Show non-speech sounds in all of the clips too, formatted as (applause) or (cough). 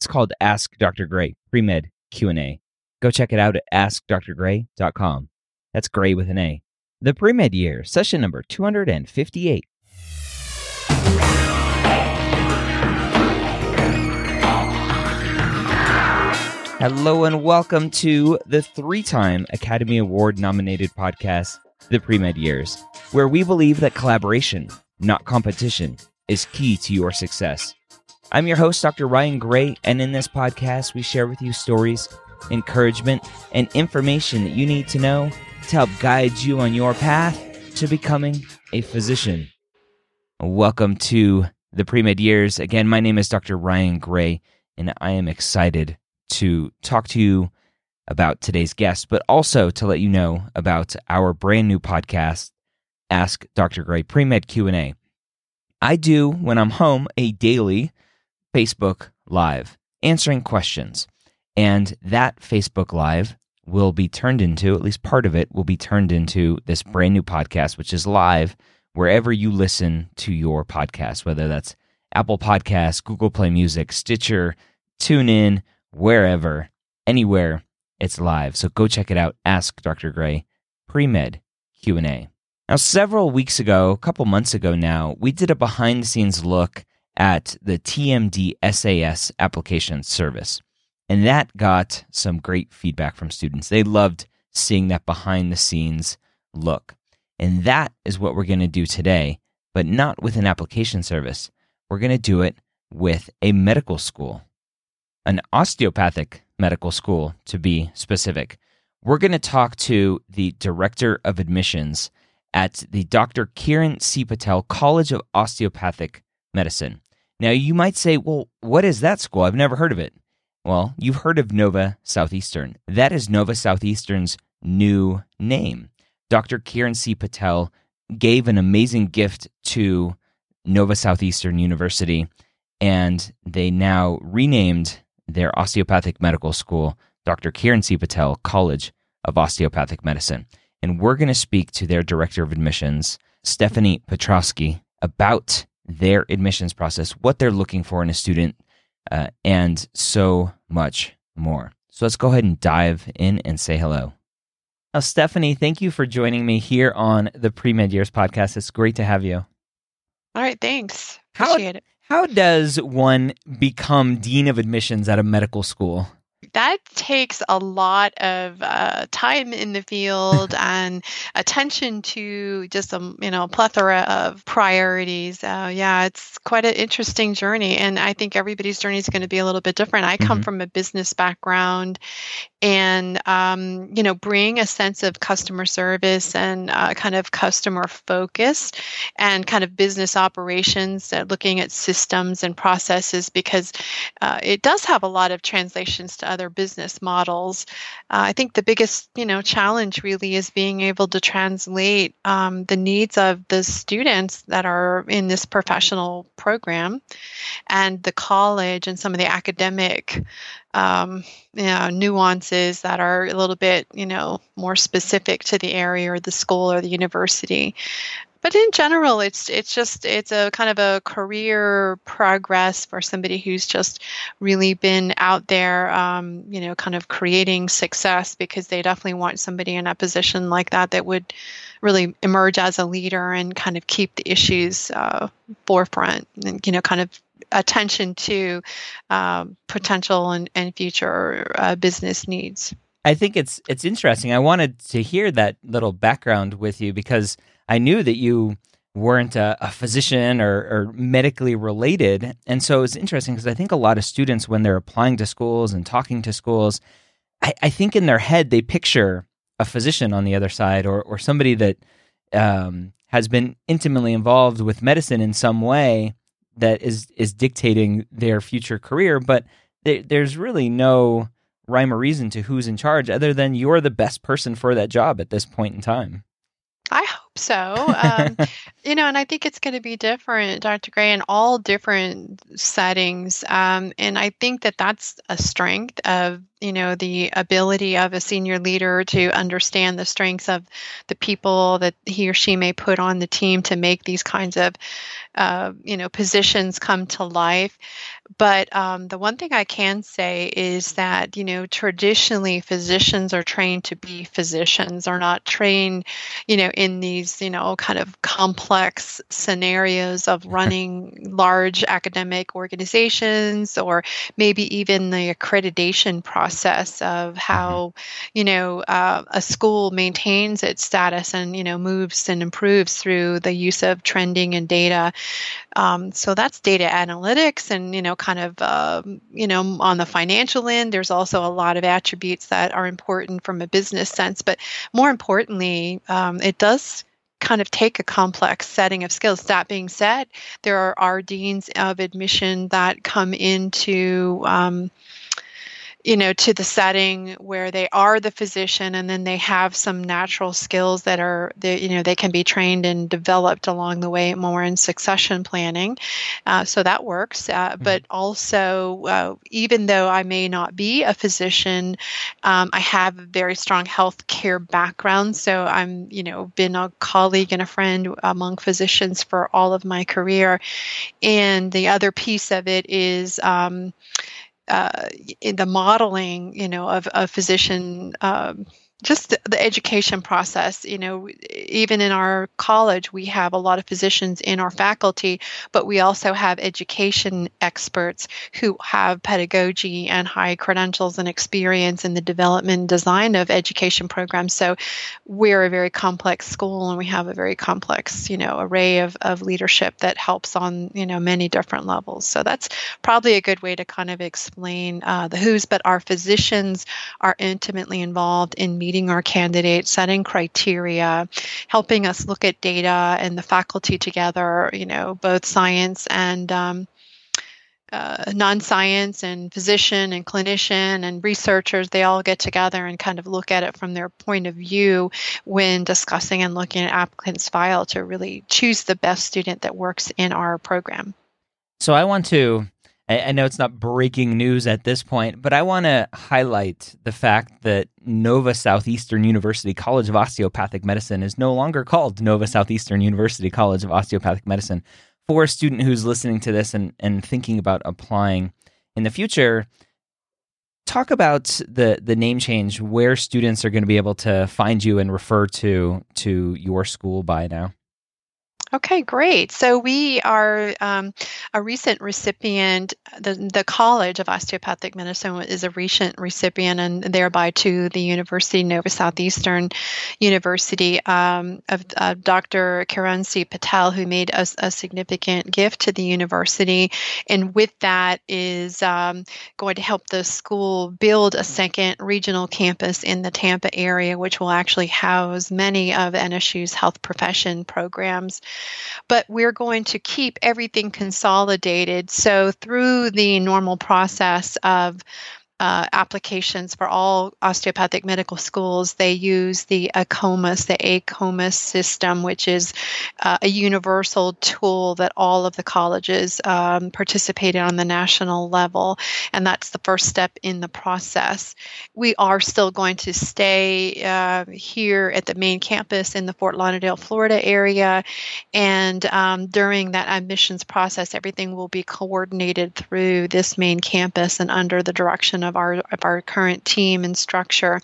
It's called Ask Dr. Gray, Premed Q&A. Go check it out at askdrgray.com. That's Gray with an A. The Premed Year, session number 258. Hello and welcome to the three time Academy Award nominated podcast, The Premed Years, where we believe that collaboration, not competition, is key to your success. I'm your host, Dr. Ryan Gray, and in this podcast, we share with you stories, encouragement, and information that you need to know to help guide you on your path to becoming a physician. Welcome to the pre med Years. Again, my name is Dr. Ryan Gray, and I am excited to talk to you about today's guest, but also to let you know about our brand new podcast, Ask Dr. Gray Pre Med Q&A. I do when I'm home a daily Facebook live answering questions. And that Facebook live will be turned into, at least part of it will be turned into this brand new podcast, which is live wherever you listen to your podcast, whether that's Apple Podcasts, Google Play Music, Stitcher, TuneIn, wherever, anywhere, it's live. So go check it out. Ask Dr. Gray, pre-med Q&A. Now, several weeks ago, a couple months ago now, we did a behind the scenes look at the TMD SAS application service. And that got some great feedback from students. They loved seeing that behind the scenes look. And that is what we're going to do today, but not with an application service. We're going to do it with a medical school, an osteopathic medical school to be specific. We're going to talk to the director of admissions at the Dr. Kiran C. Patel College of Osteopathic Medicine. Now, you might say, well, what is that school? I've never heard of it. Well, you've heard of Nova Southeastern. That is Nova Southeastern's new name. Dr. Kiran C. Patel gave an amazing gift to Nova Southeastern University, and they now renamed their osteopathic medical school Dr. Kiran C. Patel College of Osteopathic Medicine. And we're going to speak to their director of admissions, Stephanie Petrosky, about their admissions process, what they're looking for in a student, uh, and so much more. So let's go ahead and dive in and say hello. Now, Stephanie, thank you for joining me here on the Pre Med Years podcast. It's great to have you. All right, thanks. Appreciate how, it. How does one become dean of admissions at a medical school? That takes a lot of uh, time in the field (laughs) and attention to just a you know plethora of priorities. Uh, yeah, it's quite an interesting journey, and I think everybody's journey is going to be a little bit different. I come mm-hmm. from a business background, and um, you know bring a sense of customer service and uh, kind of customer focus and kind of business operations, uh, looking at systems and processes because uh, it does have a lot of translations to other business models. Uh, I think the biggest, you know, challenge really is being able to translate um, the needs of the students that are in this professional program and the college and some of the academic um, you know, nuances that are a little bit, you know, more specific to the area or the school or the university. But in general it's it's just it's a kind of a career progress for somebody who's just really been out there um, you know kind of creating success because they definitely want somebody in a position like that that would really emerge as a leader and kind of keep the issues uh, forefront and you know kind of attention to um, potential and, and future uh, business needs I think it's it's interesting. I wanted to hear that little background with you because I knew that you weren't a, a physician or, or, medically related. And so it's interesting because I think a lot of students, when they're applying to schools and talking to schools, I, I, think in their head they picture a physician on the other side or, or somebody that um, has been intimately involved with medicine in some way that is is dictating their future career. But there, there's really no rhyme or reason to who's in charge other than you're the best person for that job at this point in time. I hope so. (laughs) Um, you know, and I think it's going to be different, Dr. Gray, in all different settings. Um, and I think that that's a strength of, you know, the ability of a senior leader to understand the strengths of the people that he or she may put on the team to make these kinds of, uh, you know, positions come to life. But um, the one thing I can say is that, you know, traditionally physicians are trained to be physicians, are not trained, you know, in these, you know, kind of complex scenarios of (laughs) running large academic organizations or maybe even the accreditation process of mm-hmm. how, you know, uh, a school maintains its status and, you know, moves and improves through the use of trending and data. Um, so that's data analytics and, you know, kind of, um, you know, on the financial end, there's also a lot of attributes that are important from a business sense. But more importantly, um, it does kind of take a complex setting of skills. That being said, there are, are deans of admission that come into um, you know to the setting where they are the physician and then they have some natural skills that are that you know they can be trained and developed along the way more in succession planning. Uh, so that works. Uh, mm-hmm. but also uh, even though i may not be a physician um, i have a very strong health care background. So i'm you know been a colleague and a friend among physicians for all of my career. And the other piece of it is um, uh, in the modeling, you know, of a physician um, just the education process you know even in our college we have a lot of physicians in our faculty but we also have education experts who have pedagogy and high credentials and experience in the development and design of education programs. So we're a very complex school and we have a very complex you know array of, of leadership that helps on you know many different levels. So that's probably a good way to kind of explain uh, the who's but our physicians are intimately involved in meeting meeting our candidates, setting criteria, helping us look at data and the faculty together, you know, both science and um, uh, non-science and physician and clinician and researchers they all get together and kind of look at it from their point of view when discussing and looking at applicants file to really choose the best student that works in our program. So i want to I, I know it's not breaking news at this point, but I want to highlight the fact that Nova Southeastern University College of Osteopathic Medicine is no longer called Nova Southeastern University College of Osteopathic Medicine. For a student who's listening to this and, and thinking about applying in the future, talk about the the name change where students are going to be able to find you and refer to to your school by now Okay, great. So we are um, a recent recipient. The, the College of Osteopathic Medicine is a recent recipient, and thereby to the University Nova Southeastern University um, of uh, Dr. Kiran C. Patel, who made a, a, significant gift to the university, and with that is um, going to help the school build a second regional campus in the Tampa area, which will actually house many of NSU's health profession programs but we're going to keep everything consolidated. So, through the normal process of uh, applications for all osteopathic medical schools, they use the AACOMAS, the AACOMAS system, which is uh, a universal tool that all of the colleges um, participate in on the national level. And that's the first step in the process. We are still going to stay uh, here at the main campus in the Fort Lauderdale, Florida area. And um, during that admissions process, everything will be coordinated through this main campus and under the direction of our, of our current team and structure.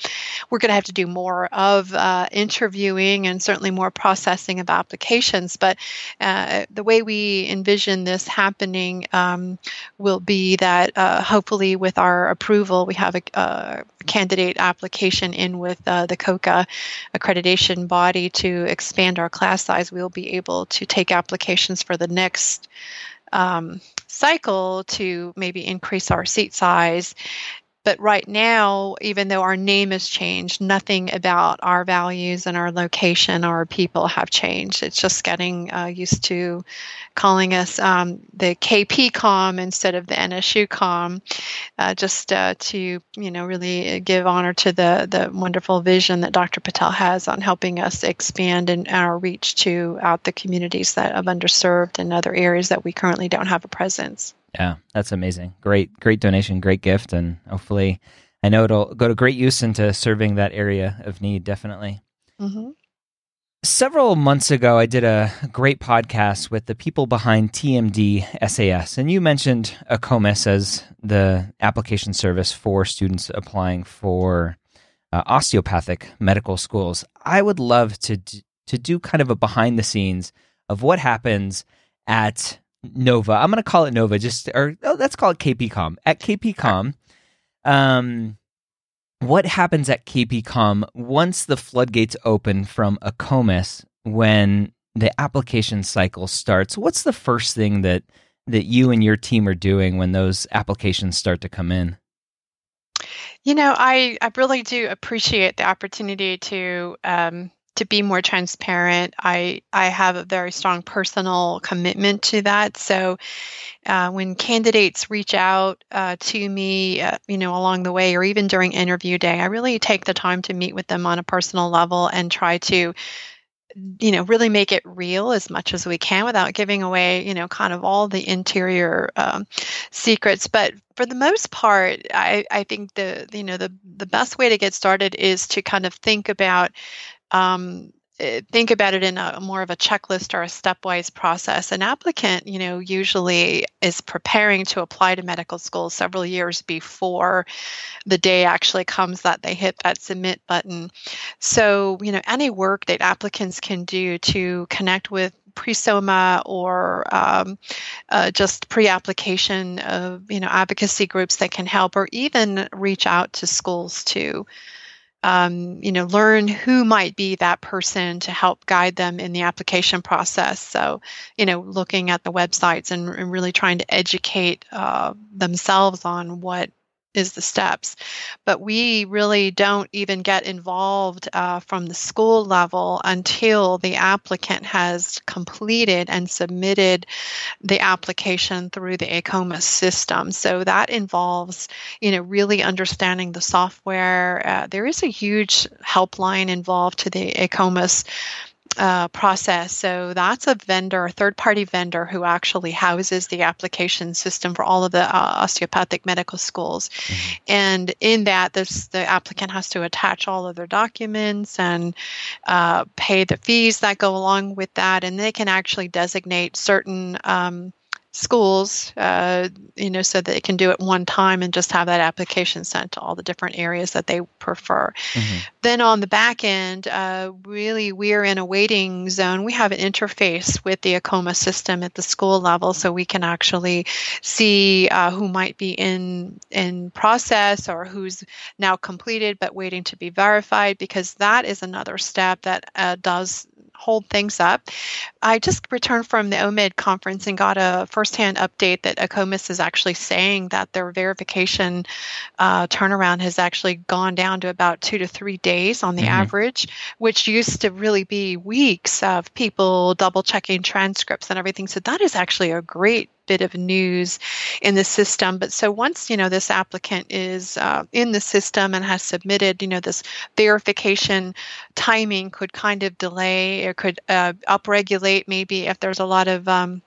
We're going to have to do more of uh, interviewing and certainly more processing of applications. But uh, the way we envision this happening um, will be that uh, hopefully, with our approval, we have a, a candidate application in with uh, the COCA accreditation body to expand our class size. We'll be able to take applications for the next um, cycle to maybe increase our seat size but right now, even though our name has changed, nothing about our values and our location our people have changed. It's just getting uh, used to calling us um, the KP instead of the NSU Com, uh, just uh, to you know really give honor to the the wonderful vision that Dr. Patel has on helping us expand in our reach to out the communities that have underserved and other areas that we currently don't have a presence. Yeah, that's amazing. Great, great donation, great gift, and hopefully, I know it'll go to great use into serving that area of need. Definitely. Mm-hmm. Several months ago, I did a great podcast with the people behind TMD SAS, and you mentioned AACOMAS as the application service for students applying for uh, osteopathic medical schools. I would love to to do kind of a behind the scenes of what happens at Nova. I'm going to call it Nova. Just or oh, let's call it KPCom. At KPCom, um, what happens at KPCom once the floodgates open from AACOMAS when the application cycle starts? What's the first thing that that you and your team are doing when those applications start to come in? You know, I, I really do appreciate the opportunity to um, to be more transparent. I I have a very strong personal commitment to that. So uh, when candidates reach out uh, to me, uh, you know, along the way, or even during interview day, I really take the time to meet with them on a personal level and try to you know really make it real as much as we can without giving away you know kind of all the interior um, secrets but for the most part I, I think the you know the the best way to get started is to kind of think about um, eh, think about it in a more of a checklist or a stepwise process. An applicant you know usually is preparing to apply to medical school several years before the day actually comes that they hit that submit button. So you know any work that applicants can do to connect with pre-SOMA or um, uh, just pre-application of you know advocacy groups that can help or even reach out to schools too um, you know, learn who might be that person to help guide them in the application process. So, you know, looking at the websites and, and really trying to educate uh, themselves on what is the steps. But we really don't even get involved uh, from the school level until the applicant has completed and submitted the application through the AACOMAS system. So that involves, you know, really understanding the software. Uh, there is a huge helpline involved to the AACOMAS uh, process. So that's a vendor, a third party vendor who actually houses the application system for all of the uh, osteopathic medical schools. Mm-hmm. And in that, this, the applicant has to attach all of their documents and uh, pay the fees that go along with that. And they can actually designate certain um, schools, uh, you know, so that they can do it one time and just have that application sent to all the different areas that they prefer. Mm-hmm. Then on the back end, uh, really we're in a waiting zone. We have an interface with the AACOMAS system at the school level, so we can actually see uh, who might be in in process or who's now completed but waiting to be verified, because that is another step that uh, does hold things up. I just returned from the OMID conference and got a firsthand update that AACOMAS is actually saying that their verification uh, turnaround has actually gone down to about two to three days on the mm-hmm. average, which used to really be weeks of people double checking transcripts and everything. So that is actually a great bit of news in the system. But so once you know this applicant is uh, in the system and has submitted, you know this verification timing could kind of delay or could uh, upregulate maybe if there's a lot of um,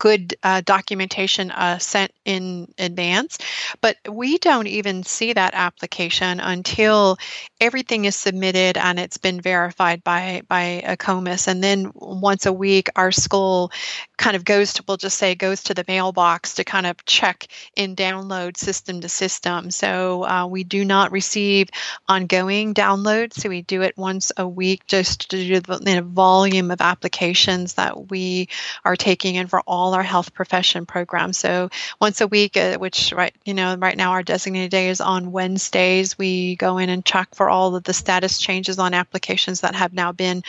good uh, documentation uh, sent in advance. But we don't even see that application until everything is submitted and it's been verified by by AACOMAS. And then once a week, our school kind of goes to, we'll just say, goes to the mailbox to kind of check and download system to system. So uh, we do not receive ongoing downloads. So we do it once a week just to do the volume of applications that we are taking in for all all our health profession programs. So once a week, uh, which right you know right now our designated day is on Wednesdays, we go in and check for all of the status changes on applications that have now been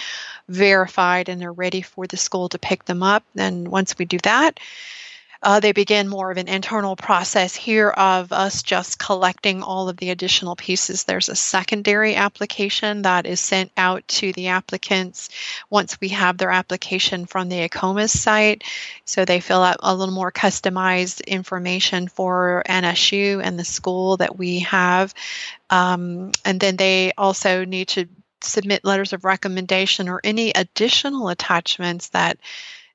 verified and are ready for the school to pick them up. And once we do that, uh, they begin more of an internal process here of us just collecting all of the additional pieces. There's a secondary application that is sent out to the applicants once we have their application from the AACOMAS site. So they fill out a little more customized information for NSU and the school that we have. Um, and then they also need to submit letters of recommendation or any additional attachments that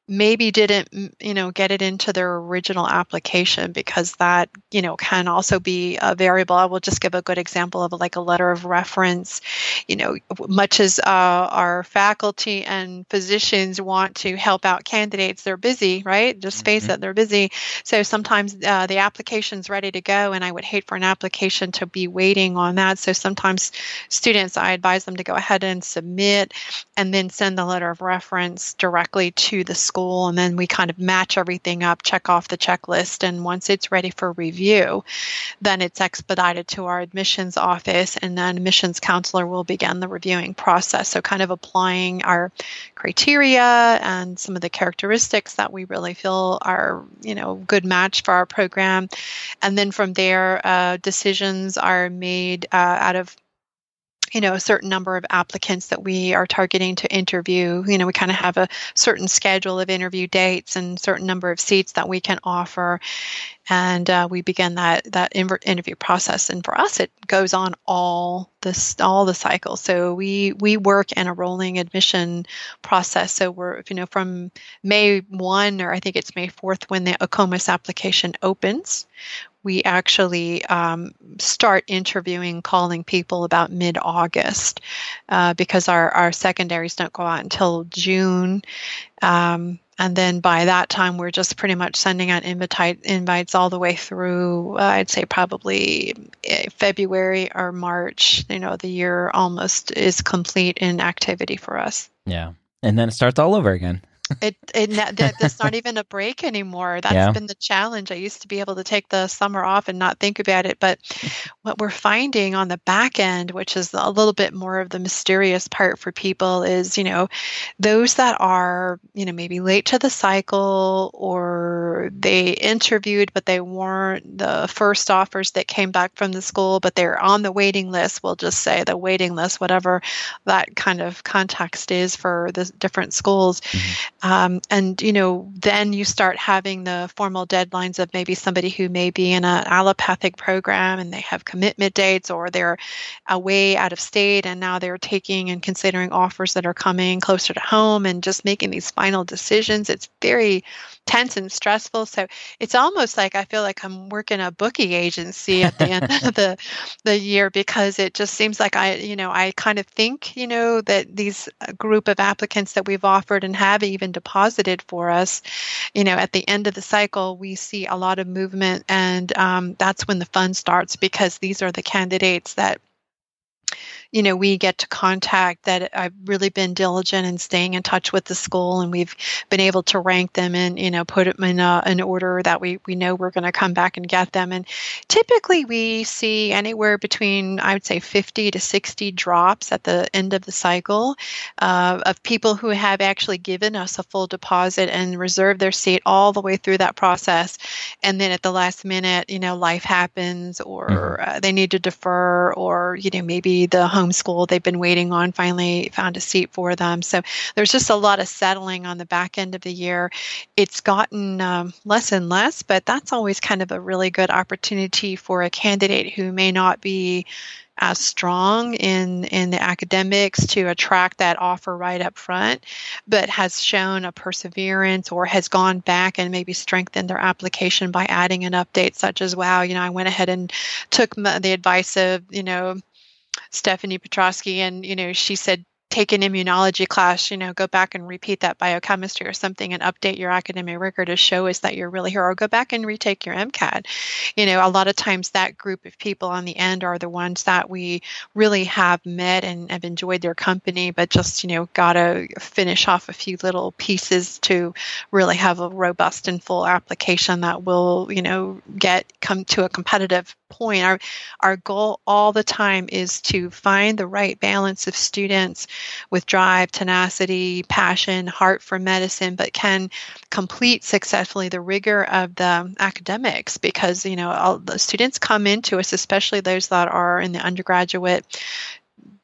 maybe didn't you know get it into their original application because that you know can also be a variable. I will just give a good example of like a letter of reference. You know much as uh, our faculty and physicians want to help out candidates they're busy right? Just face mm-hmm. it they're busy. So sometimes uh, the application's ready to go and i would hate for an application to be waiting on that. So sometimes students i advise them to go ahead and submit and then send the letter of reference directly to the school school and then we kind of match everything up, check off the checklist. And once it's ready for review, then it's expedited to our admissions office and then admissions counselor will begin the reviewing process. So kind of applying our criteria and some of the characteristics that we really feel are, you know, good match for our program. And then from there, uh, decisions are made uh, out of you know a certain number of applicants that we are targeting to interview. You know we kind of have a certain schedule of interview dates and certain number of seats that we can offer. And uh, we begin that that interview process. And for us it goes on all this all the cycles. So we we work in a rolling admission process. So we're you know from may 1 or i think it's may 4th when the AACOMAS application opens we actually um, start interviewing, calling people about mid August uh, because our, our secondaries don't go out until June. Um, and then by that time, we're just pretty much sending out invite, invites all the way through, uh, I'd say probably eh, February or March. You know, the year almost is complete in activity for us. Yeah. And then it starts all over again it, it that, that's not even a break anymore. That's yeah. been the challenge. I used to be able to take the summer off and not think about it, but what we're finding on the back end, which is a little bit more of the mysterious part for people, is you know those that are you know maybe late to the cycle or they interviewed but they weren't the first offers that came back from the school, but they're on the waiting list. We'll just say the waiting list, whatever that kind of context is for the different schools. Mm-hmm um, and you know, then you start having the formal deadlines of maybe somebody who may be in an allopathic program and they have commitment dates, or they're away out of state and now they're taking and considering offers that are coming closer to home and just making these final decisions. It's very tense and stressful. So it's almost like I feel like I'm working a booking agency at the end of the (laughs) the year because it just seems like I, you know, I kind of think, you know, that these uh, group of applicants that we've offered and have even deposited for us, you know, at the end of the cycle, we see a lot of movement, and um, that's when the fun starts because these are the candidates that you know, we get to contact that I've really been diligent in staying in touch with the school and we've been able to rank them and, you know, put them in a, an order that we, we know we're going to come back and get them. And typically we see anywhere between, I would say 50 to 60 drops at the end of the cycle uh, of people who have actually given us a full deposit and reserved their seat all the way through that process. And then at the last minute, you know, life happens or mm-hmm. uh, they need to defer or, you know, maybe the home homeschooled. They've been waiting on, finally found a seat for them. So there's just a lot of settling on the back end of the year. It's gotten um, less and less, but that's always kind of a really good opportunity for a candidate who may not be as strong in in the academics to attract that offer right up front but has shown a perseverance or has gone back and maybe strengthened their application by adding an update such as wow you know i went ahead and took the advice of you know Stephanie Petrosky, and you know, she said take an immunology class, you know, go back and repeat that biochemistry or something and update your academic record to show us that you're really here, or go back and retake your MCAT. You know, a lot of times that group of people on the end are the ones that we really have met and have enjoyed their company, but just, you know, got to finish off a few little pieces to really have a robust and full application that will, you know, get come to a competitive point. Our, our goal all the time is to find the right balance of students with drive, tenacity, passion, heart for medicine, but can complete successfully the rigor of the academics because, you know, all the students come into us, especially those that are in the undergraduate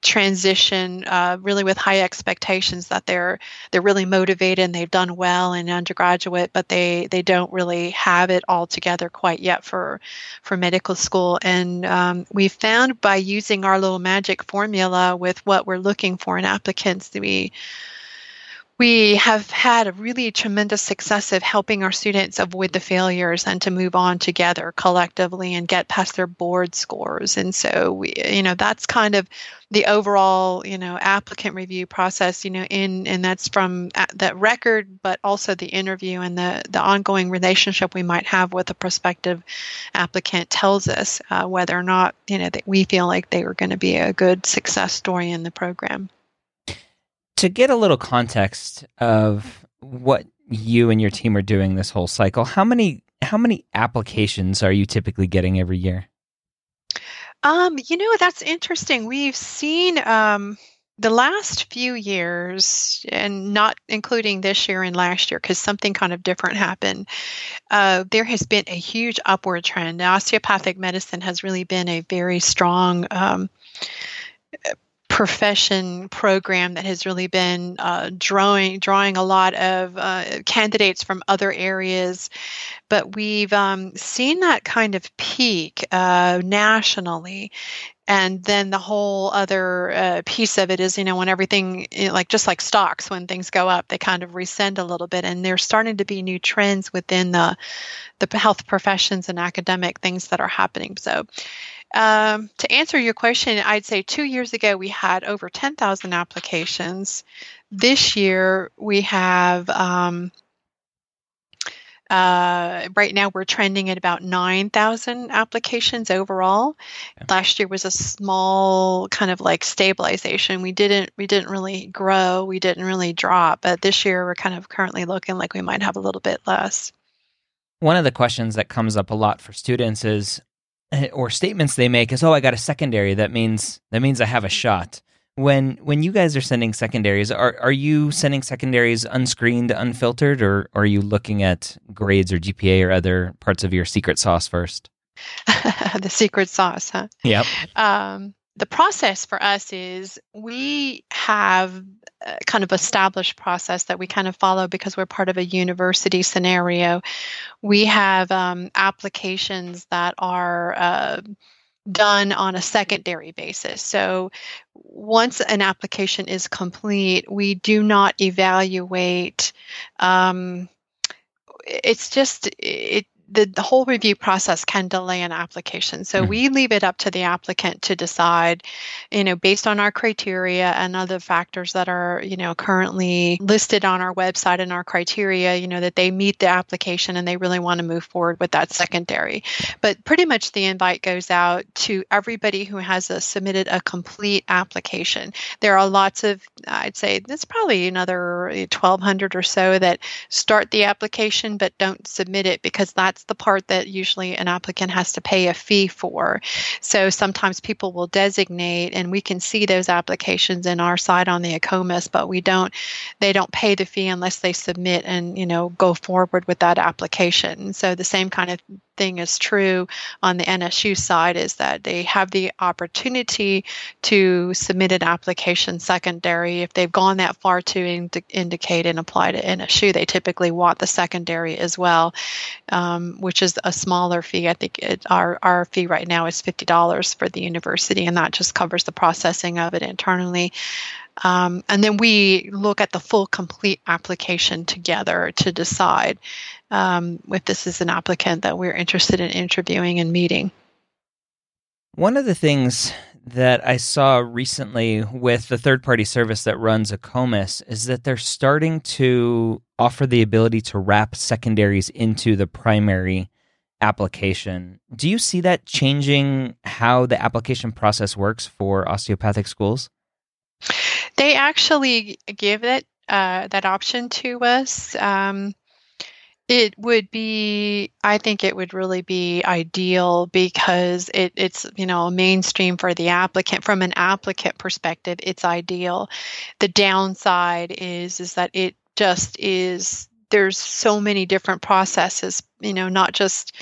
transition uh, really with high expectations that they're they're really motivated and they've done well in undergraduate but they they don't really have it all together quite yet for for medical school. And um, we found by using our little magic formula with what we're looking for in applicants we we have had a really tremendous success of helping our students avoid the failures and to move on together collectively and get past their board scores. And so we, you know, that's kind of the overall, you know, applicant review process, you know, in and that's from that record, but also the interview and the the ongoing relationship we might have with a prospective applicant tells us uh, whether or not, you know, that we feel like they were going to be a good success story in the program to get a little context of what you and your team are doing this whole cycle, how many how many applications are you typically getting every year? Um, you know, that's interesting. We've seen um, the last few years, and not including this year and last year, because something kind of different happened. Uh, there has been a huge upward trend. Osteopathic medicine has really been a very strong. Um, profession program that has really been uh, drawing drawing a lot of uh, candidates from other areas, but we've um, seen that kind of peak uh, nationally. And then the whole other uh, piece of it is, you know, when everything, like just like stocks, when things go up, they kind of rescind a little bit. And there's starting to be new trends within the the health professions and academic things that are happening. So um, to answer your question, I'd say two years ago we had over 10,000 applications. This year we have, um, uh, right now we're trending at about 9,000 applications overall. Yeah. Last year was a small kind of like stabilization. We didn't we didn't really grow, we didn't really drop, but this year we're kind of currently looking like we might have a little bit less. One of the questions that comes up a lot for students is (laughs) or statements they make is, "Oh, I got a secondary. That means that means I have a shot." When when you guys are sending secondaries, are are you sending secondaries unscreened, unfiltered, or, or are you looking at grades or GPA or other parts of your secret sauce first? (laughs) the secret sauce, huh? Yep. Um, the process for us is we have kind of established process that we kind of follow because we're part of a university scenario. We have um, applications that are uh, done on a secondary basis. So once an application is complete, we do not evaluate. Um, it's just it the, the whole review process can delay an application. So mm-hmm. we leave it up to the applicant to decide, you know, based on our criteria and other factors that are, you know, currently listed on our website and our criteria, you know, that they meet the application and they really want to move forward with that secondary. But pretty much the invite goes out to everybody who has a, submitted a complete application. There are lots of, I'd say, there's probably another 1,200 or so that start the application but don't submit it because that's that's the part that usually an applicant has to pay a fee for. So sometimes people will designate, and we can see those applications in our site on the AACOMAS, but we don't. They don't pay the fee unless they submit and you know go forward with that application. So the same kind of thing is true on the NSU side is that they have the opportunity to submit an application secondary. If they've gone that far to ind- indicate and apply to NSU, they typically want the secondary as well, um, which is a smaller fee. I think it, our, our fee right now is $50 for the university, and that just covers the processing of it internally. Um, and then we look at the full complete application together to decide um, if this is an applicant that we're interested in interviewing and meeting. One of the things that I saw recently with the third party service that runs AACOMAS is that they're starting to offer the ability to wrap secondaries into the primary application. Do you see that changing how the application process works for osteopathic schools? They actually give it uh, that option to us. Um, it would be, I think it would really be ideal because it, it's, you know, mainstream for the applicant. From an applicant perspective, it's ideal. The downside is, is that it just is, there's so many different processes, you know, not just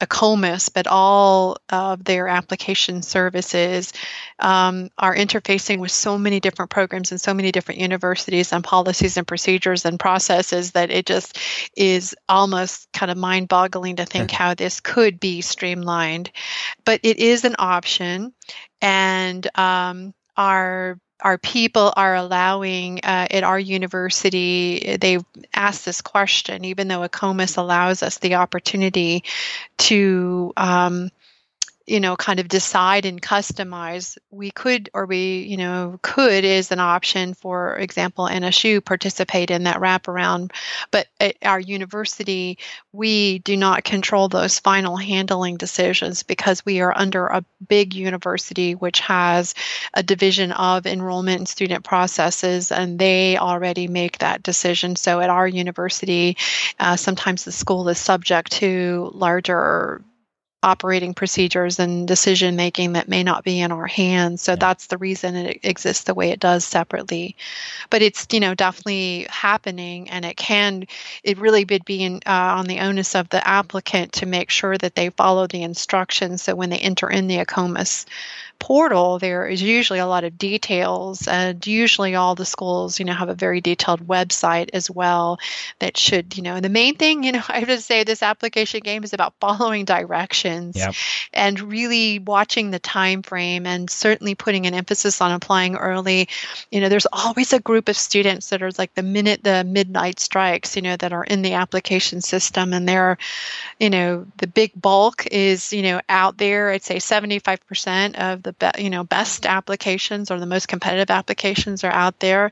AACOMAS, but all of their application services um, are interfacing with so many different programs and so many different universities and policies and procedures and processes that it just is almost kind of mind boggling to think how this could be streamlined. But it is an option, and um, our our people are allowing uh, at our university they asked this question even though AACOMAS allows us the opportunity to um, you know kind of decide and customize we could or we you know could is an option. For example nsu participate in that wraparound but at our university we do not control those final handling decisions because we are under a big university which has a division of enrollment and student processes and they already make that decision. So at our university uh, sometimes the school is subject to larger operating procedures and decision making that may not be in our hands. So yeah. that's the reason it exists the way it does separately. But it's you know definitely happening, and it can it really would be in, uh, on the onus of the applicant to make sure that they follow the instructions. So when they enter in the AACOMAS portal, there is usually a lot of details, and usually all the schools, you know, have a very detailed website as well that should, you know, the main thing, you know, (laughs) I have to say this application game is about following directions yep. and really watching the time frame and certainly putting an emphasis on applying early. You know, there's always a group of students that are like the minute the midnight strikes, you know, that are in the application system and they're, you know, the big bulk is, you know, out there. I'd say 75% of the the be- you know best applications or the most competitive applications are out there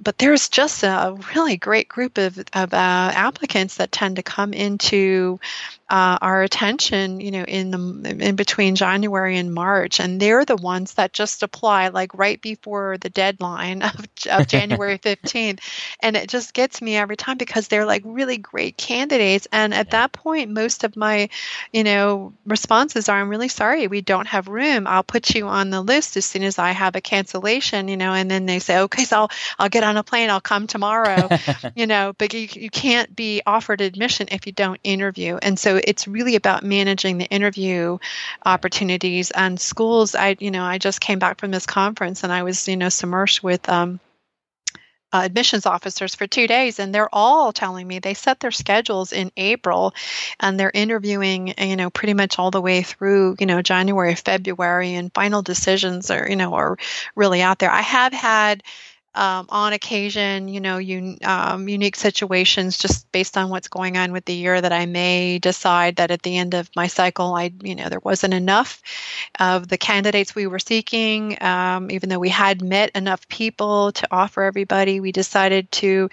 but there's just a really great group of, of uh, applicants that tend to come into uh, our attention, you know, in the in between January and March, and they're the ones that just apply like right before the deadline (laughs) of, of January (laughs) fifteenth, and it just gets me every time because they're like really great candidates, and at that point, most of my, you know, responses are, "I'm really sorry, we don't have room. I'll put you on the list as soon as I have a cancellation," you know, and then they say, "Okay, so I'll I'll get on a plane, I'll come tomorrow," (laughs) you know, but you you can't be offered admission if you don't interview, and so it's really about managing the interview opportunities and schools. I, you know, I just came back from this conference and I was, you know, submerged with, um, uh, admissions officers for two days and they're all telling me they set their schedules in april and they're interviewing you know pretty much all the way through you know january february and final decisions are you know are really out there i have had um, on occasion, you know, un, um, unique situations just based on what's going on with the year that I may decide that at the end of my cycle, I, you know, there wasn't enough of the candidates we were seeking. Um, even though we had met enough people to offer everybody, we decided to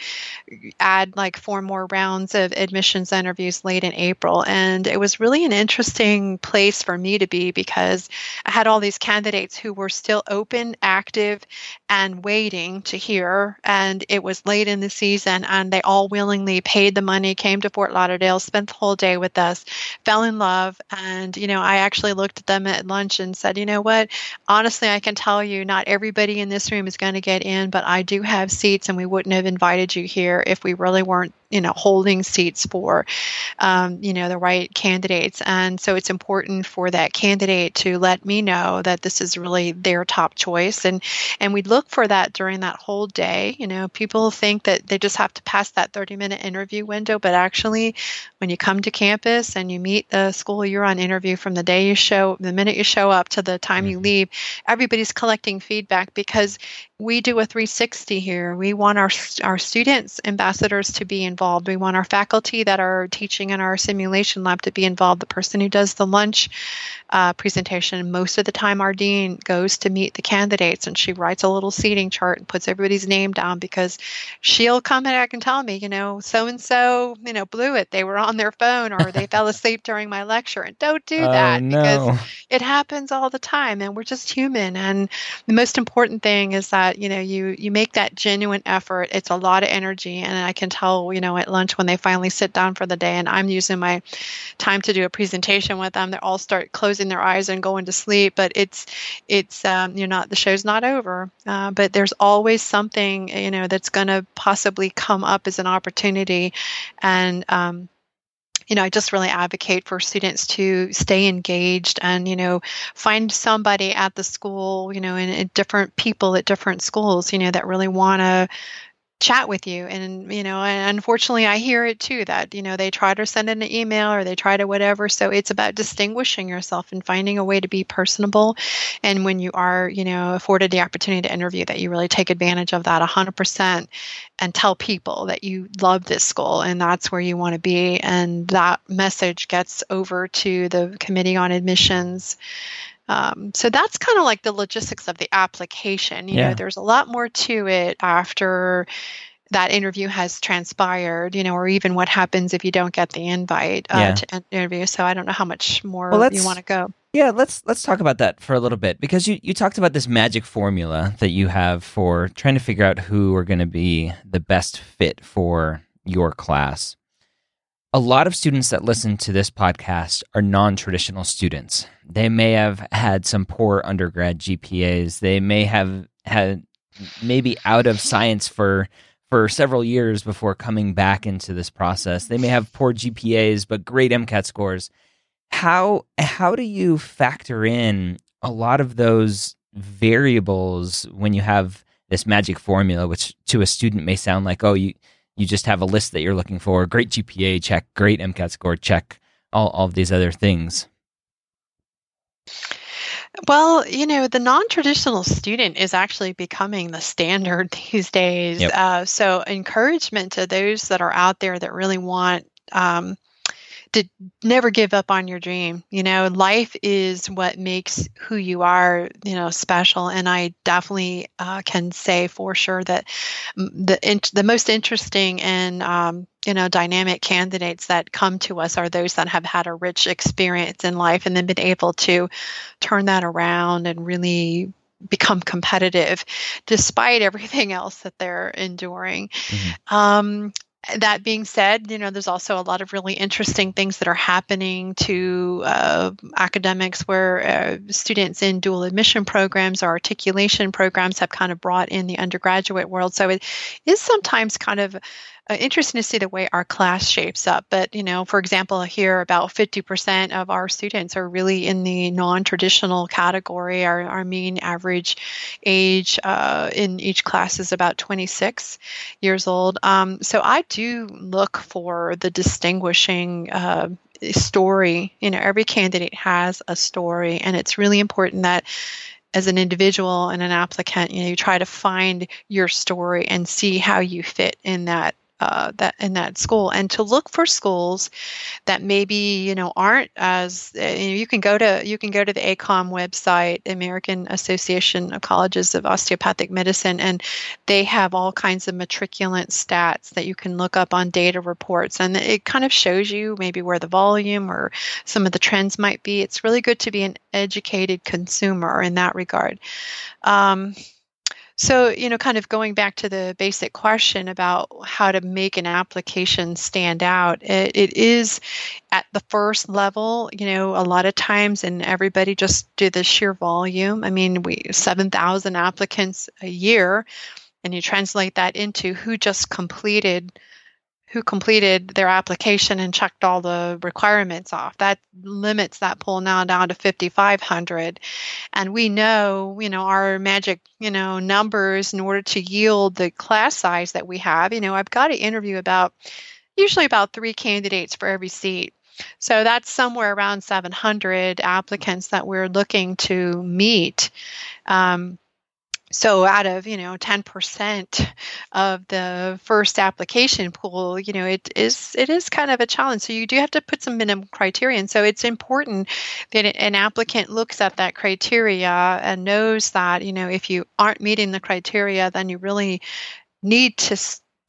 add like four more rounds of admissions interviews late in April. And it was really an interesting place for me to be because I had all these candidates who were still open, active, and waiting to hear. And it was late in the season, and they all willingly paid the money, came to Fort Lauderdale, spent the whole day with us, fell in love. And, you know, I actually looked at them at lunch and said, you know what? Honestly, I can tell you not everybody in this room is going to get in, but I do have seats, and we wouldn't have invited you here if we really weren't you know holding seats for um, you know the right candidates and so it's important for that candidate to let me know that this is really their top choice and and we look for that during that whole day you know people think that they just have to pass that 30 minute interview window but actually when you come to campus and you meet the school you're on interview from the day you show the minute you show up to the time you mm-hmm. leave everybody's collecting feedback because we do a 360 here. We want our our students ambassadors to be involved. We want our faculty that are teaching in our simulation lab to be involved. The person who does the lunch uh, presentation, most of the time, our dean goes to meet the candidates and she writes a little seating chart and puts everybody's name down because she'll come back and tell me, you know, so and so, you know, blew it. They were on their phone or they fell (laughs) asleep during my lecture. And don't do that no. because it happens all the time, and we're just human. And the most important thing is that that you know you you make that genuine effort it's a lot of energy and i can tell you know at lunch when they finally sit down for the day and i'm using my time to do a presentation with them they all start closing their eyes and going to sleep. But it's it's um, you're not the show's not over. Uh, but there's always something you know that's going to possibly come up as an opportunity. And um, you know, I just really advocate for students to stay engaged and, you know, find somebody at the school, you know, and, and different people at different schools, you know, that really want to chat with you. And you know and unfortunately i hear it too that you know they try to send an email or they try to whatever. So it's about distinguishing yourself and finding a way to be personable. And when you are you know afforded the opportunity to interview that you really take advantage of that 100% and tell people that you love this school and that's where you want to be. And that message gets over to the committee on admissions um, so that's kind of like the logistics of the application. You yeah. know, there's a lot more to it after that interview has transpired, you know, or even what happens if you don't get the invite uh, yeah. to interview. So I don't know how much more well, you want to go. Yeah, let's let's talk about that for a little bit because you, you talked about this magic formula that you have for trying to figure out who are going to be the best fit for your class. A lot of students that listen to this podcast are non traditional students. They may have had some poor undergrad GPAs. They may have had maybe out of science for for several years before coming back into this process. They may have poor GPAs but great MCAT scores. How how do you factor in a lot of those variables when you have this magic formula which to a student may sound like oh you you just have a list that you're looking for. Great GPA, check. Great MCAT score, check. All, all of these other things. Well, you know, the non traditional student is actually becoming the standard (laughs) these days. Yep. Uh, so, encouragement to those that are out there that really want um, to never give up on your dream. You know, life is what makes who you are, you know, special. And I definitely uh, can say for sure that the in, the most interesting and um, you know dynamic candidates that come to us are those that have had a rich experience in life and then been able to turn that around and really become competitive despite everything (laughs) else that they're enduring. Mm-hmm. Um, that being said, you know, there's also a lot of really interesting things that are happening to uh, academics where uh, students in dual admission programs or articulation programs have kind of brought in the undergraduate world. So it is sometimes kind of uh, interesting to see the way our class shapes up. But, you know, for example, here about 50% of our students are really in the non traditional category. Our, our mean average age uh, in each class is about 26 years old. Um, so I do look for the distinguishing. Uh, story you know every candidate has a story and it's really important that as an individual and an applicant, you know, you try to find your story and see how you fit in that uh, that in that school and to look for schools that maybe you know aren't as uh, you can go to you can go to the AACOM website American Association of Colleges of Osteopathic Medicine and they have all kinds of matriculant stats that you can look up on data reports and it kind of shows you maybe where the volume or some of the trends might be. It's really good to be an educated consumer in that regard. Um, so, you know, kind of going back to the basic question about how to make an application stand out, it, it is at the first level, you know, a lot of times, and everybody just do the sheer volume. I mean, we 7,000 applicants a year, and you translate that into who just completed who completed their application and checked all the requirements off. That limits that pool now down to 5,500. And we know, you know, our magic, you know, numbers in order to yield the class size that we have. You know, I've got to interview about usually about three candidates for every seat. So that's somewhere around 700 applicants that we're looking to meet. Um, so out of you know 10% of the first application pool you know it is it is kind of a challenge. So you do have to put some minimum criteria. And so it's important that an applicant looks at that criteria and knows that you know if you aren't meeting the criteria then you really need to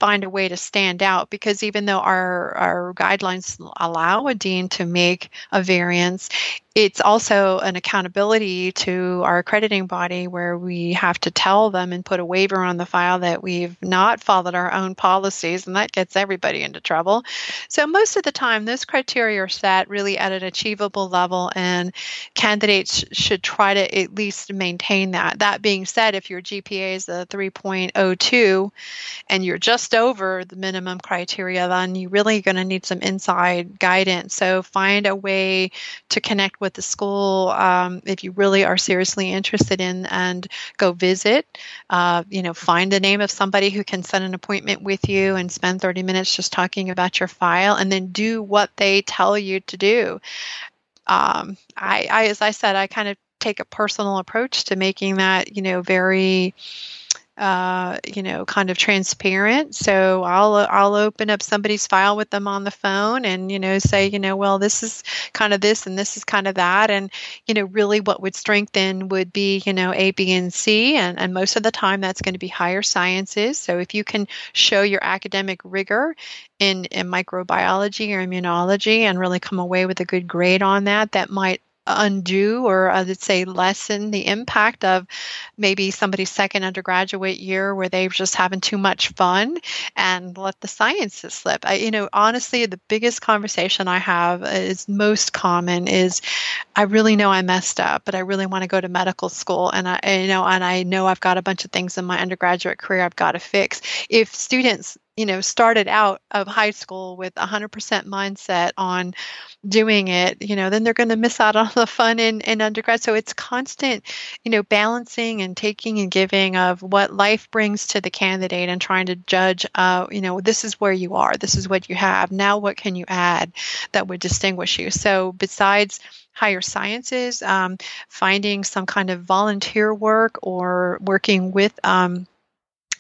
find a way to stand out. Because even though our, our guidelines allow a dean to make a variance, it's also an accountability to our accrediting body where we have to tell them and put a waiver on the file that we've not followed our own policies, and that gets everybody into trouble. So, most of the time, those criteria are set really at an achievable level, and candidates should try to at least maintain that. That being said, if your GPA is a 3.02 and you're just over the minimum criteria, then you're really going to need some inside guidance. So, find a way to connect with with the school um, if you really are seriously interested in and go visit. Uh, you know, find the name of somebody who can set an appointment with you and spend 30 minutes just talking about your file and then do what they tell you to do. Um, I, I, as I said, I kind of take a personal approach to making that, you know, very uh, you know, kind of transparent. So I'll I'll open up somebody's file with them on the phone and you know say you know well this is kind of this and this is kind of that and you know really what would strengthen would be you know A, B, and C and and most of the time that's going to be higher sciences. So if you can show your academic rigor in, in microbiology or immunology and really come away with a good grade on that, that might undo or uh, I would say lessen the impact of maybe somebody's second undergraduate year where they're just having too much fun and let the sciences slip. I, you know, honestly, the biggest conversation I have is most common is I really know I messed up, but I really want to go to medical school and I, you know, and I know I've got a bunch of things in my undergraduate career I've got to fix. If students you know started out of high school with a 100% mindset on doing it you know then they're going to miss out on (laughs) the fun in, in undergrad. So it's constant you know balancing and taking and giving of what life brings to the candidate and trying to judge uh, you know this is where you are this is what you have now what can you add that would distinguish you? So besides higher sciences um, finding some kind of volunteer work or working with um,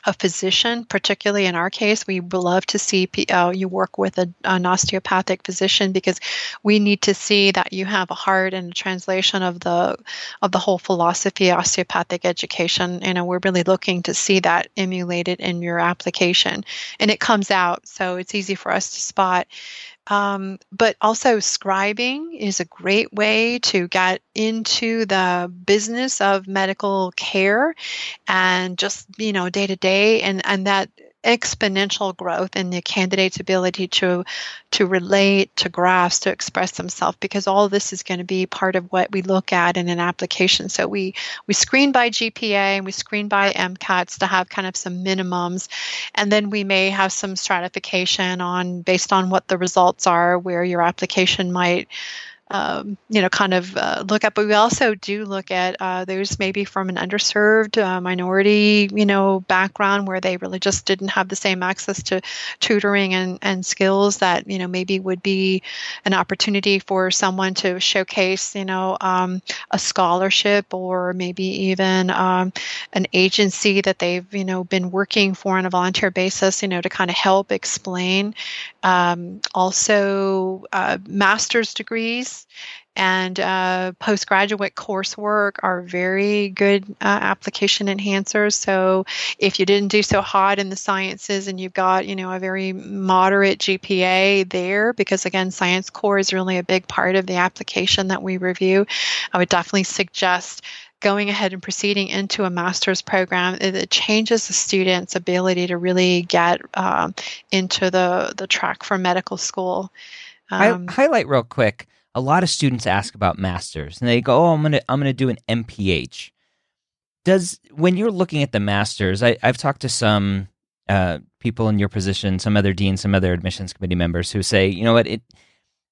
a physician, particularly in our case, we love to see uh, you work with a, an osteopathic physician because we need to see that you have a heart and a translation of the of the whole philosophy osteopathic education. You know, we're really looking to see that emulated in your application, and it comes out, so it's easy for us to spot. Um, but also, scribing is a great way to get into the business of medical care and just, you know, day to day. And, and that exponential growth in the candidate's ability to to relate, to grasp, to express themselves, because all this is going to be part of what we look at in an application. So we we screen by GPA and we screen by MCATs to have kind of some minimums, and then we may have some stratification on based on what the results are, where your application might um, you know, kind of uh, look at. But we also do look at uh, those maybe from an underserved uh, minority, you know, background where they really just didn't have the same access to tutoring and, and skills that, you know, maybe would be an opportunity for someone to showcase, you know, um, a scholarship or maybe even um, an agency that they've, you know, been working for on a volunteer basis, you know, to kind of help explain. Um, also, uh, master's degrees and uh, postgraduate coursework are very good uh, application enhancers. So if you didn't do so hot in the sciences and you've got, you know, a very moderate GPA there, because again, science core is really a big part of the application that we review, I would definitely suggest going ahead and proceeding into a master's program, it, changes the student's ability to really get um, into the, the track for medical school. Um, I, highlight real quick a lot of students ask about masters and they go, "Oh, I'm gonna I'm gonna do an MPH." Does when you're looking at the masters, I, I've talked to some uh, people in your position, some other deans, some other admissions committee members who say, you know what, it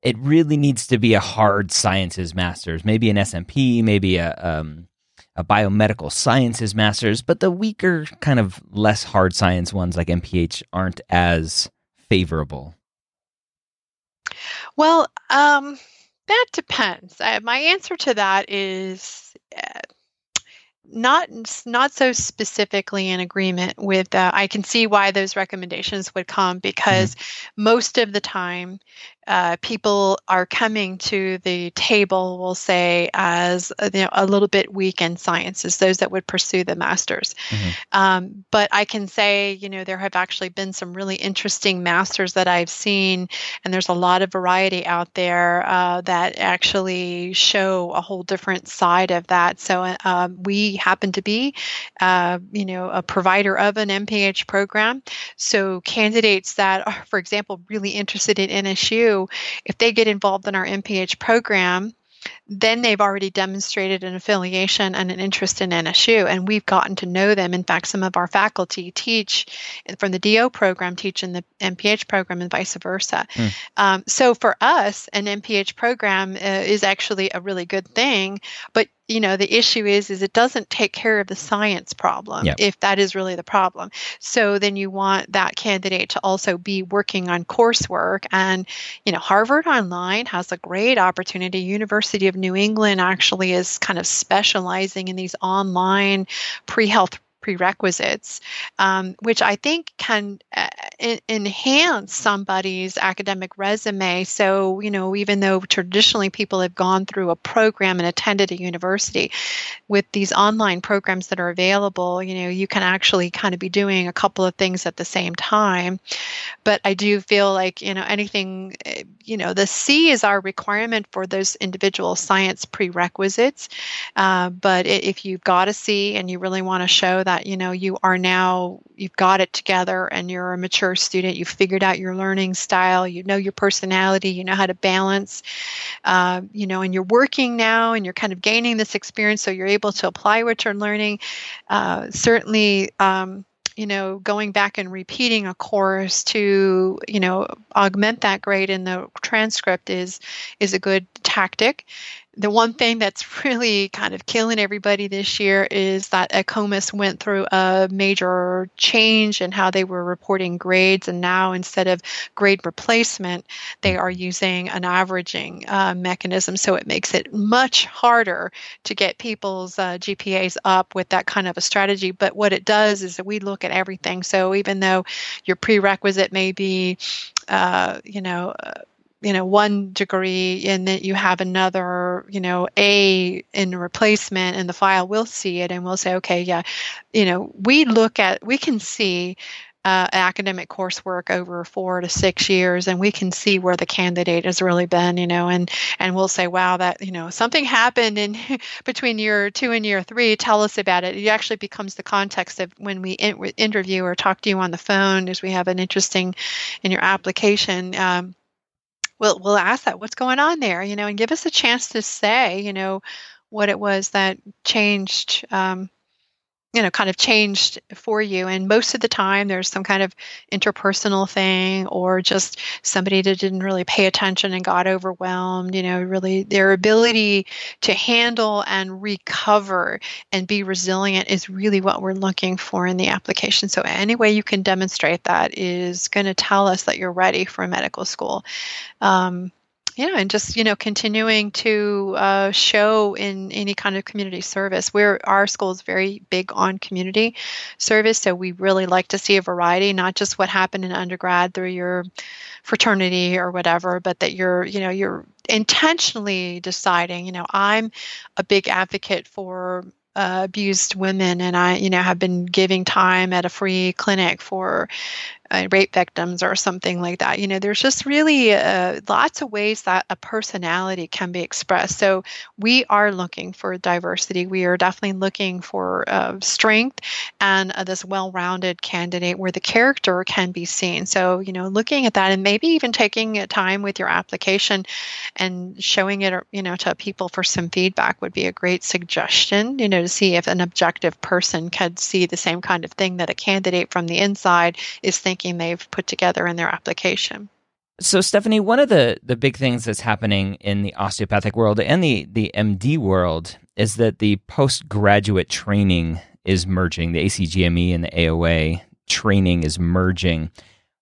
it really needs to be a hard sciences master's, maybe an SMP, maybe a um, a biomedical sciences master's, but the weaker, kind of less hard science ones like MPH aren't as favorable. Well, um, that depends. Uh, my answer to that is uh, not not so specifically in agreement with. Uh, I can see why those recommendations would come because mm-hmm. most of the time uh, people are coming to the table, we'll say, as uh, you know, a little bit weak in sciences, those that would pursue the masters. Mm-hmm. Um, but I can say, you know, there have actually been some really interesting masters that I've seen, and there's a lot of variety out there uh, that actually show a whole different side of that. So uh, um, we happen to be, uh, you know, a provider of an MPH program. So candidates that are, for example, really interested in NSU if they get involved in our MPH program, then they've already demonstrated an affiliation and an interest in NSU, and we've gotten to know them. In fact, some of our faculty teach from the DO program, teach in the MPH program, and vice versa. Mm. Um, so for us, an MPH program uh, is actually a really good thing, but you know the issue is is it doesn't take care of the science problem yep. if that is really the problem so then you want that candidate to also be working on coursework and you know harvard online has a great opportunity university of new england actually is kind of specializing in these online pre-health prerequisites, um, which I think can uh, enhance somebody's academic resume. So, you know, even though traditionally people have gone through a program and attended a university, with these online programs that are available, you know, you can actually kind of be doing a couple of things at the same time. But I do feel like, you know, anything, eh, you know, the C is our requirement for those individual science prerequisites. Uh, but if you've got a C and you really want to show that, that you know you are now you've got it together and you're a mature student. You've figured out your learning style. You know your personality. You know how to balance uh, you know and you're working now and you're kind of gaining this experience so you're able to apply what you're learning. Uh, certainly um, you know going back and repeating a course to you know augment that grade in the transcript is is a good tactic the one thing that's (laughs) really kind of killing everybody this year is that AACOMAS went through a major change in how they were reporting grades, and now instead of grade replacement, they are using an averaging uh, mechanism. So it makes it much harder to get people's uh, GPAs up with that kind of a strategy. But what it does is that we look at everything. So even though your prerequisite may be, uh, you know, uh, you know one degree and then you have another you know a in replacement in the file we'll see it and we'll say okay yeah you know we look at we can see uh, academic coursework over four to six years and we can see where the candidate has really been you know and and we'll say wow that you know something happened in (laughs) between year two and year three tell us about it. It actually becomes the context of when we in, interview or talk to you on the phone as we have an interesting in your application um, we'll we'll ask that what's going on there, you know, and give us a chance to say, you know, what it was that changed um, you know kind of changed for you. And most of the time there's some kind of interpersonal thing or just somebody that didn't really pay attention and got overwhelmed you know really their ability to handle and recover and be resilient is really what we're looking for in the application. So any way you can demonstrate that is going to tell us that you're ready for medical school. Um, yeah and just you know continuing to uh, show in any kind of community service. Where our school is very big on community service so we really like to see a variety not just what happened in undergrad through your fraternity or whatever but that you're you know you're intentionally deciding you know i'm a big advocate for uh, abused women and i you know have been giving time at a free clinic for uh, rape victims or something like that. You know, there's just really uh, lots of ways that a personality can be expressed. So we are looking for diversity. We are definitely looking for uh, strength and uh, this well-rounded candidate where the character can be seen. So you know, looking at that and maybe even taking time with your application and showing it, you know, to people for some feedback would be a great suggestion. You know, to see if an objective person could see the same kind of thing that a candidate from the inside is thinking they've put together in their application. So, Stephanie, one of the, the big things that's happening in the osteopathic world and the, the MD world is that the postgraduate training is merging. The ACGME and the AOA training is merging.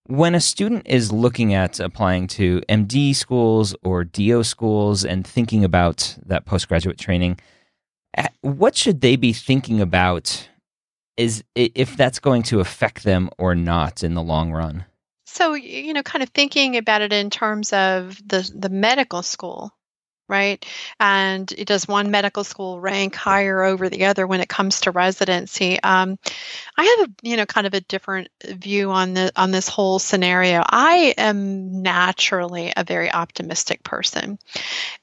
When a student is looking at applying to MD schools or DO schools and thinking about that postgraduate training, eh, what should they be thinking about is if that's going to affect them or not in the long run? So, you know, kind of thinking about it in terms of the the medical school, right? And does one medical school rank higher over the other when it comes to residency? Um, I have a you know kind of a different view on the on this whole scenario. I am naturally a very optimistic person,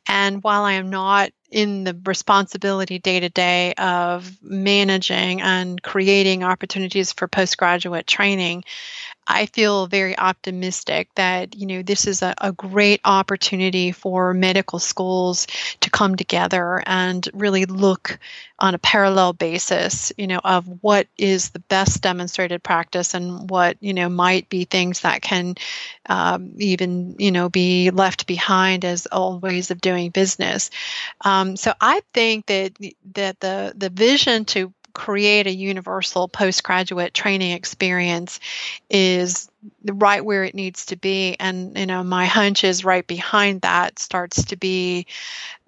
and while I am not in the responsibility day to day of managing and creating opportunities for postgraduate training, I feel very optimistic that you know this is a, a, great opportunity for medical schools to come together and really look on a parallel basis, you know, of what is the best demonstrated practice and what you know might be things that can um, even you know be left behind as old ways of doing business. Um, so I think that that the the vision to create a universal postgraduate training experience is right where it needs to be. And you know my hunch is right behind that starts to be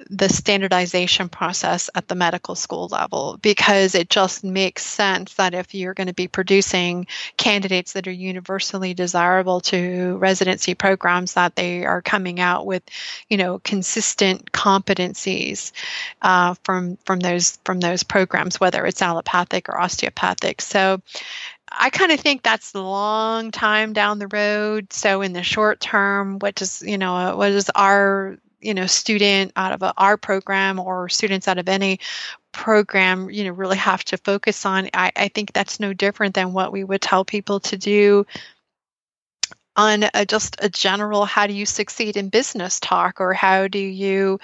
the standardization process at the medical school level because it just makes sense that if you're going to be producing candidates that are universally desirable to residency programs that they are coming out with you know consistent competencies uh, from from those from those programs whether it's allopathic or osteopathic. So I kind of think that's a long time down the road. So in the short term, what does you know uh, what does our you know student out of a, our program or students out of any program you know really have to focus on? I, I think that's no different than what we would tell people to do on a, just a general how do you succeed in business talk or how do you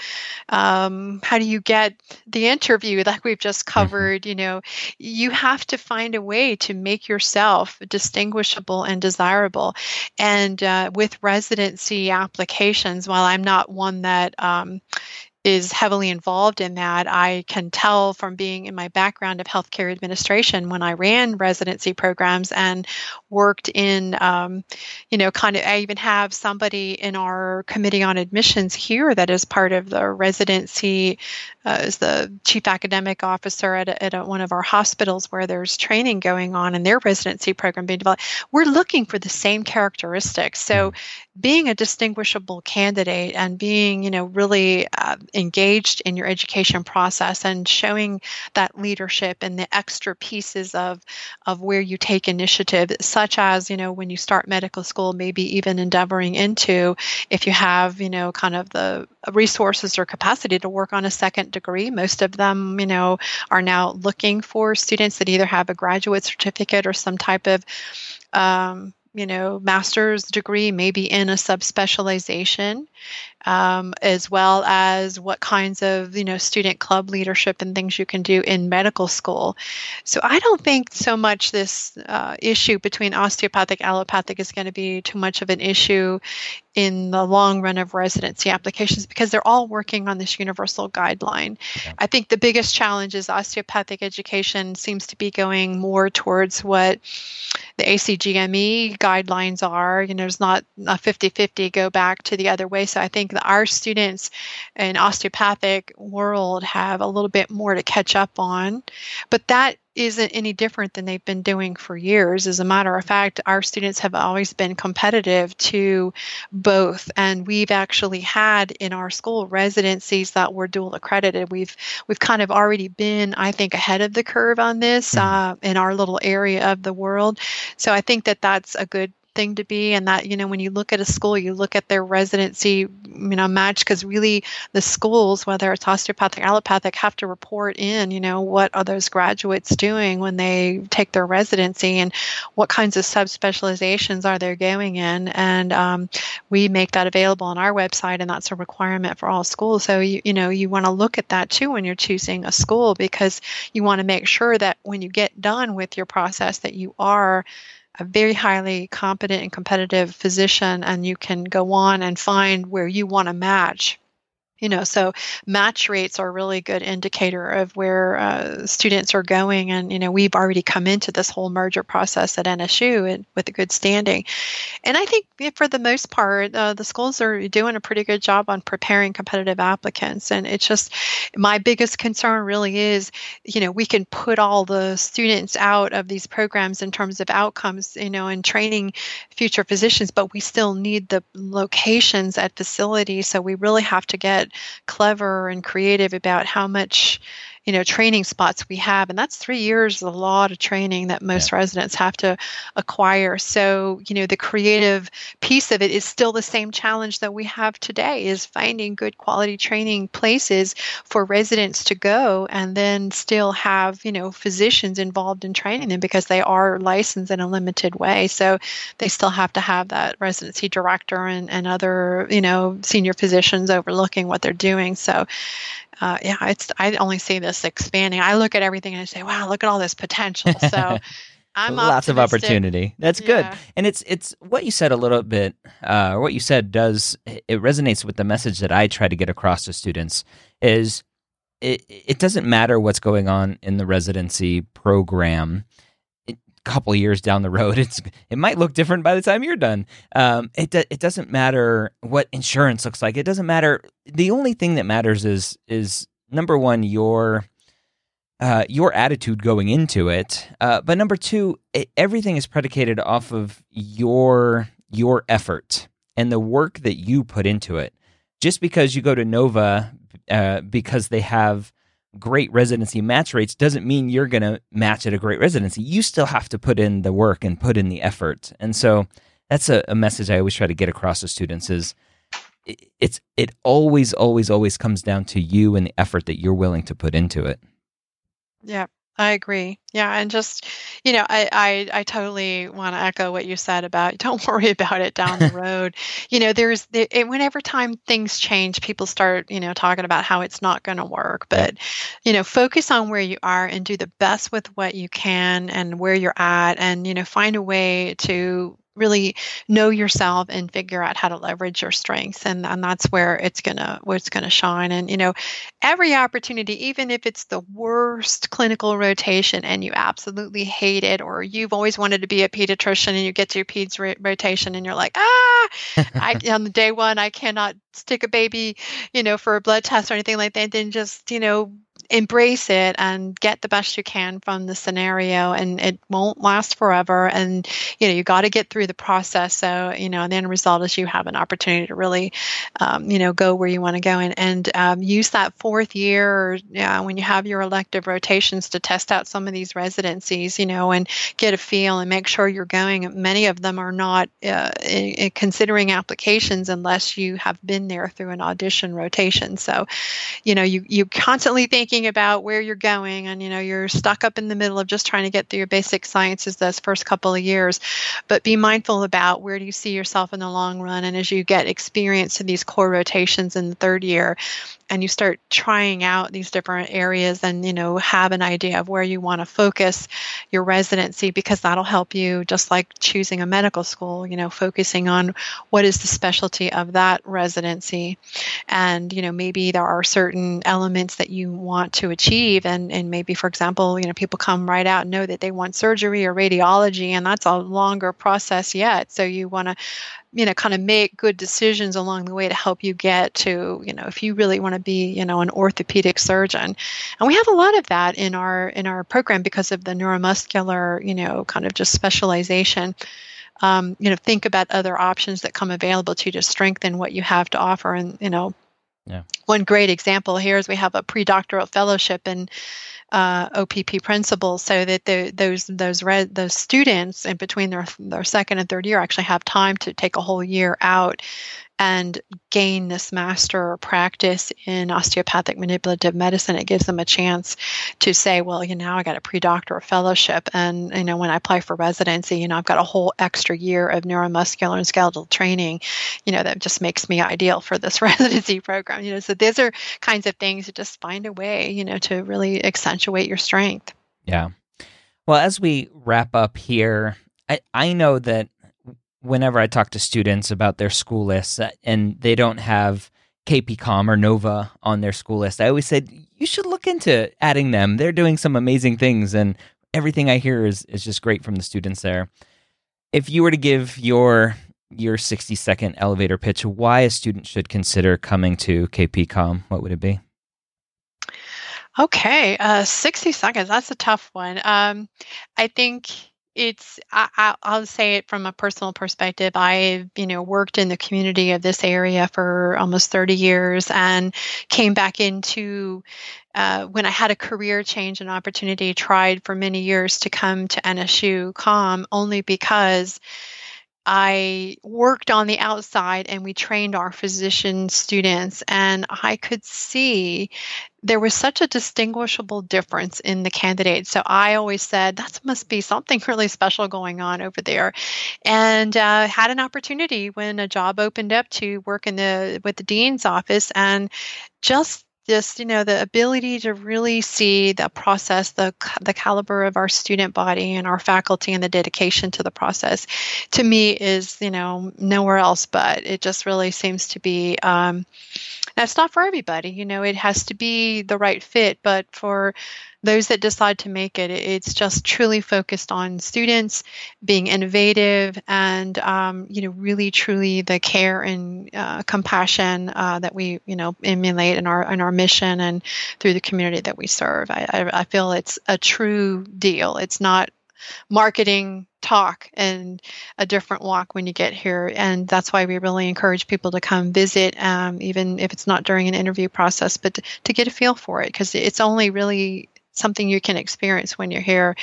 um, how do you get the interview (laughs) that we've just mm-hmm. covered mm-hmm. you know you have to find a way to make yourself distinguishable and desirable and uh, with residency applications while i'm not one that um, is heavily involved in that. I can tell from being in my background of healthcare administration when I ran residency programs and worked in, um, you know, kind of, I even have somebody in our committee on admissions here that is part of the residency, uh, is the chief academic officer at, a, at a, one of our hospitals where there's training going on in their residency program being developed. We're looking for the same characteristics. So mm-hmm. being a distinguishable candidate and being, you know, really uh, engaged in your education process and showing that leadership and the extra pieces of of where you take initiative such as you know when you start medical school maybe even endeavoring into if you have you know kind of the resources or capacity to work on a second degree. Most of them you know are now looking for students that either have a graduate certificate or some type of um, you know, master's degree, maybe in a subspecialization, um, as well as what kinds of, you know, student club leadership and things you can do in medical school. So I don't think so much this uh, issue between osteopathic allopathic is going to be too much of an issue in the long run of residency applications because they're all working on this universal guideline. I think the biggest challenge is osteopathic education seems to be going more towards what the ACGME guidelines are. You know, there's not a 50 50 go back to the other way. So I think that our students in osteopathic world have a little bit more to catch up on. But that isn't any different than they've been doing for years. As a matter of fact, our students have always been competitive to both, and we've actually had in our school residencies that were dual accredited. We've we've kind of already been, I think, ahead of the curve on this mm-hmm. uh, in our little area of the world. So I think that that's a good thing to be and that you know when you look at a school you look at their residency you know match because really the schools whether it's osteopathic allopathic have to report in you know what are those graduates doing when they take their residency and what kinds of subspecializations are they going in. And um, we make that available on our website and that's a requirement for all schools. So you, you know you want to look at that too when you're choosing a school because you want to make sure that when you get done with your process that you are a very highly competent and competitive physician, and you can go on and find where you want to match you know so match rates are a really good indicator of where uh, students are going. And you know we've already come into this whole merger process at nsu and, with a good standing. And i think for the most part uh, the schools are doing a pretty good job on preparing competitive applicants. And it's just my biggest concern really is you know we can put all the students out of these programs in terms of outcomes you know and training future physicians but we still need the locations at facilities. So we really have to get clever and creative about how much you know training spots we have and that's three years a lot of training that most yeah. residents have to acquire. So you know the creative piece of it is still the same challenge that we have today is finding good quality training places for residents to go and then still have you know physicians involved in training them because they are licensed in a limited way. So they still have to have that residency director and, and other you know senior physicians overlooking what they're doing. So uh, yeah, it's I only see this expanding. I look at everything and I say, wow, look at all this potential. (laughs) So I'm lots optimistic. of opportunity. That's good, and it's it's what you said a little bit. Uh, what you said does it resonates with the message that I try to get across to students is it it doesn't matter what's going on in the residency program couple years down the road, (laughs) it's it might look different by the time you're done. Um, it do, it doesn't matter what insurance looks like. It doesn't matter. The only thing that matters is is number one your uh, your attitude going into it. Uh, but number two, it, everything is predicated off of your your effort and the work that you put into it. Just because you go to Nova uh, because they have great residency match rates doesn't mean you're going to match at a great residency. You still have to put in the work and put in the effort. And so that's a, a message I always try to get across to students is it, it's it always always always comes down to you and the effort that you're willing to put into it. Yeah. I agree. Yeah, and just you know, I I, I totally want to echo what you said about (laughs) don't worry about it down the (laughs) road. you know, there's the, whenever time things change, people start you know talking about how it's not going to work. But you know, focus on where you are and do the best with what you can and where you're at, and you know, find a way to really know yourself and figure out how to leverage your strengths and, and that's where it's gonna where it's gonna shine. And you know every opportunity even if it's the worst clinical rotation and you absolutely hate it or you've always wanted to be a pediatrician and you get to your peds rotation and you're like ah I, (laughs) on the day one i cannot stick a baby you know for a blood test or anything like that then just you know embrace it and get the best you can from the scenario and it won't last forever. And you know you got to get through the process. So you know the end result is you have an opportunity to really um, you know go where you want to go. And, and um, use that fourth year yeah, when you have your elective rotations to test out some of these residencies you know and get a feel and make sure you're going. Many of them are not uh, considering applications unless you have been there through an audition rotation. So you know you you constantly thinking thinking about where you're going and you know you're stuck up in the middle of just trying to get through your basic sciences those first couple of years. But be mindful about where do you see yourself in the long run and as you get experience in these core rotations in the third year and you start trying out these different areas and you know have an idea of where you want to focus your residency because that'll help you just like choosing a medical school you know focusing on what is the specialty of that residency. And you know maybe there are certain elements that you want to achieve and and maybe for example you know people come right out and know that they want surgery or radiology and that's a longer process yet. So you want to you know kind of make good decisions along the way to help you get to you know if you really want to be you know an orthopedic surgeon. And we have a lot of that in our in our program because of the neuromuscular you know kind of just specialization. Um, you know think about other options that come available to you to strengthen what you have to offer. And you know yeah. one great example here is we have a pre-doctoral fellowship in uh, OPP principles so that the, those those red, those students in between their their second and third year actually have time to take a whole year out and gain this master practice in osteopathic manipulative medicine, it gives them a chance to say, well, you know, I got a pre-doctoral fellowship, and you know, when I apply for residency, you know, I've got a whole extra year of neuromuscular and skeletal training, you know, that just makes me ideal for this (laughs) residency program. You know, so these are kinds of things to just find a way, you know, to really accentuate your strength. Yeah. Well, as we wrap up here, I, I know that whenever I talk to students about their school lists uh, and they don't have KPCOM or NOVA on their school list, I always said you should look into adding them. They're doing some amazing things, and everything I hear is is just great from the students there. If you were to give your your 60 second elevator pitch why a student should consider coming to KPCOM, what would it be? Okay, uh, 60 seconds. That's a tough one. Um, I think it's I, will say it from a personal perspective. I've you know worked in the community of this area for almost 30 years and came back into uh, when i had a career change and opportunity tried for many years to come to nsu com only because I worked on the outside and we trained our physician students, and I could see there was such a distinguishable difference in the candidates. So I always said that must be something (laughs) really special going on over there, and uh, had an opportunity when a job opened up to work in the with the dean's office, and just just you know the ability to really see the process the the caliber of our student body and our faculty and the dedication to the process to me is you know nowhere else but it just really seems to be um, that's not for everybody you know it has to be the right fit but for those that decide to make it, it's just truly focused on students being innovative and, um, you know, really truly the care and uh, compassion uh, that we, you know, emulate in our in our mission and through the community that we serve. I, I, I feel it's a true deal. It's not marketing talk and a different walk when you get here. And that's why we really encourage people to come visit, um, even if it's not during an interview process, but to, to get a feel for it because it's only really something you can experience when you're here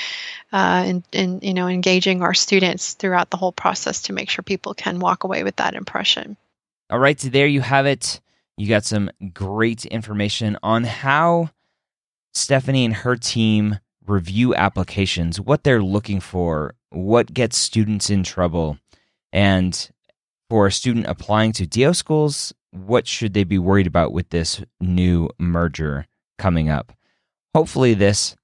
uh, and, and you know engaging our students throughout the whole process to make sure people can walk away with that impression. All right so there you have it. You got some great information on how stephanie and her team review applications what they're looking for what gets students in trouble and for a student applying to do schools what should they be worried about with this new merger coming up Hopefully, this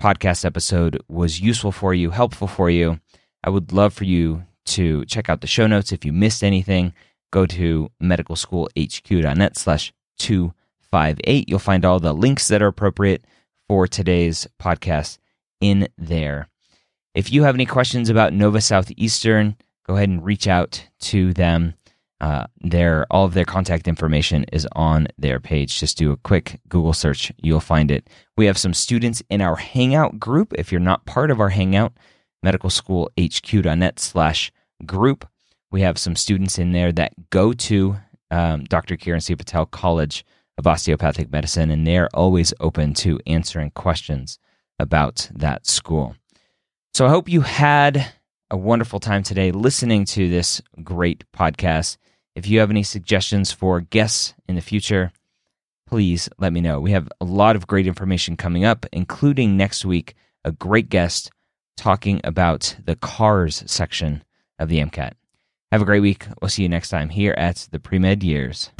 podcast episode was useful for you, helpful for you. I would love for you to check out the show notes. If you missed anything, go to medicalschoolhq.net slash 258. You'll find all the links that are appropriate for today's podcast in there. If you have any questions about Nova Southeastern, go ahead and reach out to them. Uh, their all of their contact information is on their page. Just do a quick Google search, you'll find it. We have some students in our Hangout group. If you're not part of our Hangout, medicalschoolhq.net slash group. We have some students in there that go to um, Dr. Kiran C. Patel College of Osteopathic Medicine, and they're always open to answering questions about that school. So I hope you had a wonderful time today listening to this great podcast. If you have any suggestions for guests in the future, please let me know. We have a lot of great information coming up, including next week, a great guest talking about the CARS section of the MCAT. Have a great week. We'll see you next time here at the Pre Med Years.